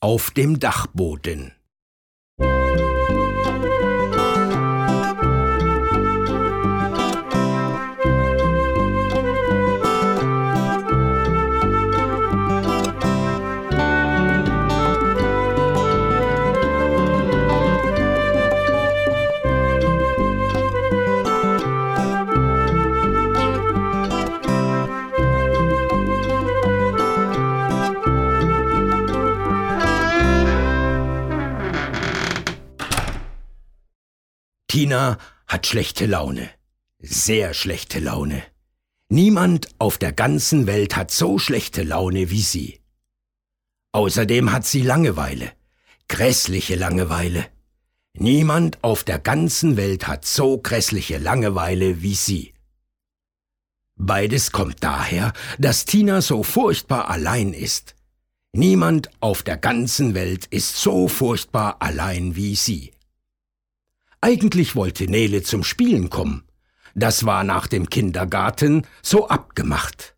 Auf dem Dachboden Tina hat schlechte Laune. Sehr schlechte Laune. Niemand auf der ganzen Welt hat so schlechte Laune wie sie. Außerdem hat sie Langeweile. Grässliche Langeweile. Niemand auf der ganzen Welt hat so grässliche Langeweile wie sie. Beides kommt daher, dass Tina so furchtbar allein ist. Niemand auf der ganzen Welt ist so furchtbar allein wie sie. Eigentlich wollte Nele zum Spielen kommen. Das war nach dem Kindergarten so abgemacht.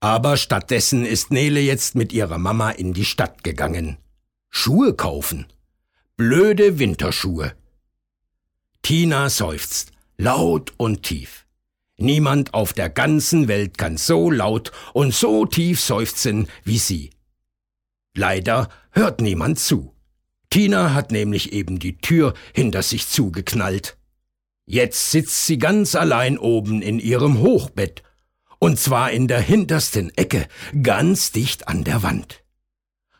Aber stattdessen ist Nele jetzt mit ihrer Mama in die Stadt gegangen. Schuhe kaufen. Blöde Winterschuhe. Tina seufzt, laut und tief. Niemand auf der ganzen Welt kann so laut und so tief seufzen wie sie. Leider hört niemand zu. Tina hat nämlich eben die Tür hinter sich zugeknallt. Jetzt sitzt sie ganz allein oben in ihrem Hochbett, und zwar in der hintersten Ecke, ganz dicht an der Wand.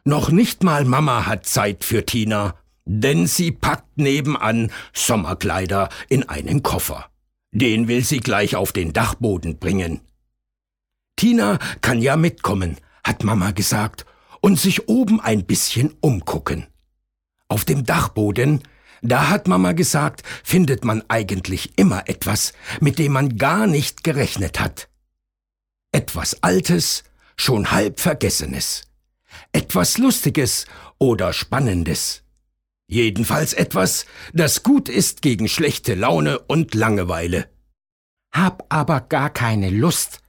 Noch nicht mal Mama hat Zeit für Tina, denn sie packt nebenan Sommerkleider in einen Koffer. Den will sie gleich auf den Dachboden bringen. Tina kann ja mitkommen, hat Mama gesagt, und sich oben ein bisschen umgucken. Auf dem Dachboden, da hat Mama gesagt, findet man eigentlich immer etwas, mit dem man gar nicht gerechnet hat. Etwas Altes, schon halb Vergessenes. Etwas Lustiges oder Spannendes. Jedenfalls etwas, das gut ist gegen schlechte Laune und Langeweile. Hab aber gar keine Lust,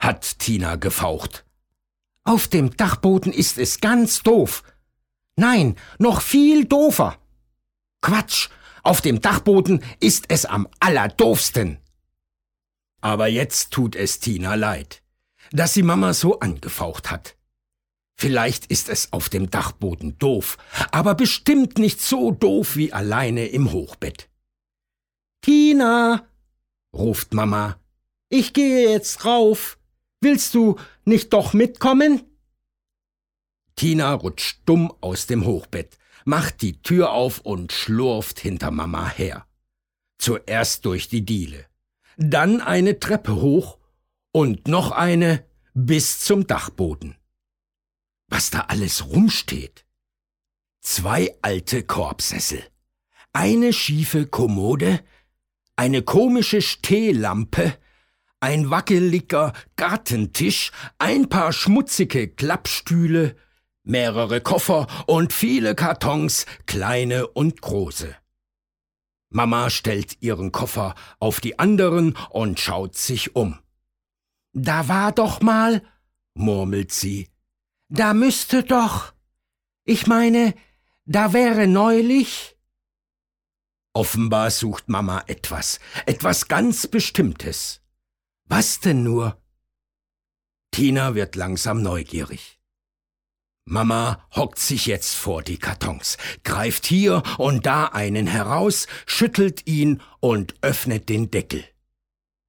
hat Tina gefaucht. Auf dem Dachboden ist es ganz doof. Nein, noch viel doofer. Quatsch, auf dem Dachboden ist es am allerdoofsten. Aber jetzt tut es Tina leid, dass sie Mama so angefaucht hat. Vielleicht ist es auf dem Dachboden doof, aber bestimmt nicht so doof wie alleine im Hochbett. Tina, ruft Mama, ich gehe jetzt rauf. Willst du nicht doch mitkommen? Tina rutscht dumm aus dem Hochbett, macht die Tür auf und schlurft hinter Mama her. Zuerst durch die Diele, dann eine Treppe hoch und noch eine bis zum Dachboden. Was da alles rumsteht. Zwei alte Korbsessel, eine schiefe Kommode, eine komische Stehlampe, ein wackeliger Gartentisch, ein paar schmutzige Klappstühle, mehrere Koffer und viele Kartons, kleine und große. Mama stellt ihren Koffer auf die anderen und schaut sich um. Da war doch mal, murmelt sie. Da müsste doch. Ich meine, da wäre neulich. Offenbar sucht Mama etwas, etwas ganz Bestimmtes. Was denn nur? Tina wird langsam neugierig. Mama hockt sich jetzt vor die Kartons, greift hier und da einen heraus, schüttelt ihn und öffnet den Deckel.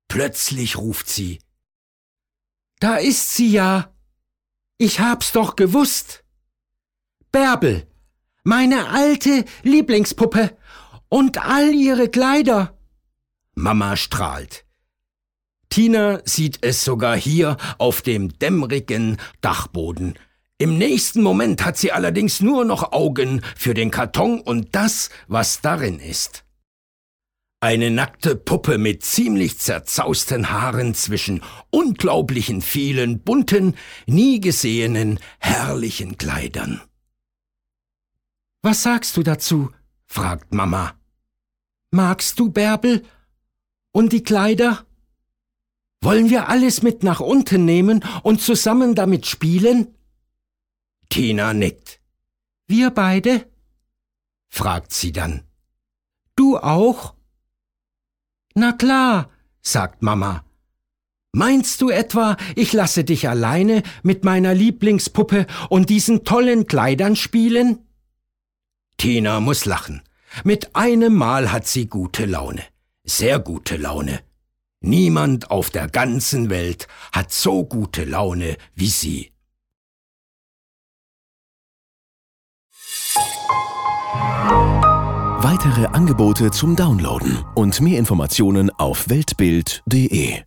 Plötzlich ruft sie Da ist sie ja. Ich hab's doch gewusst. Bärbel, meine alte Lieblingspuppe und all ihre Kleider. Mama strahlt. Tina sieht es sogar hier auf dem dämmrigen Dachboden, im nächsten Moment hat sie allerdings nur noch Augen für den Karton und das, was darin ist. Eine nackte Puppe mit ziemlich zerzausten Haaren zwischen unglaublichen vielen bunten, nie gesehenen, herrlichen Kleidern. Was sagst du dazu? fragt Mama. Magst du Bärbel? Und die Kleider? Wollen wir alles mit nach unten nehmen und zusammen damit spielen? Tina nickt. Wir beide? fragt sie dann. Du auch? Na klar, sagt Mama. Meinst du etwa, ich lasse dich alleine mit meiner Lieblingspuppe und diesen tollen Kleidern spielen? Tina muss lachen. Mit einem Mal hat sie gute Laune. Sehr gute Laune. Niemand auf der ganzen Welt hat so gute Laune wie sie. Weitere Angebote zum Downloaden und mehr Informationen auf weltbild.de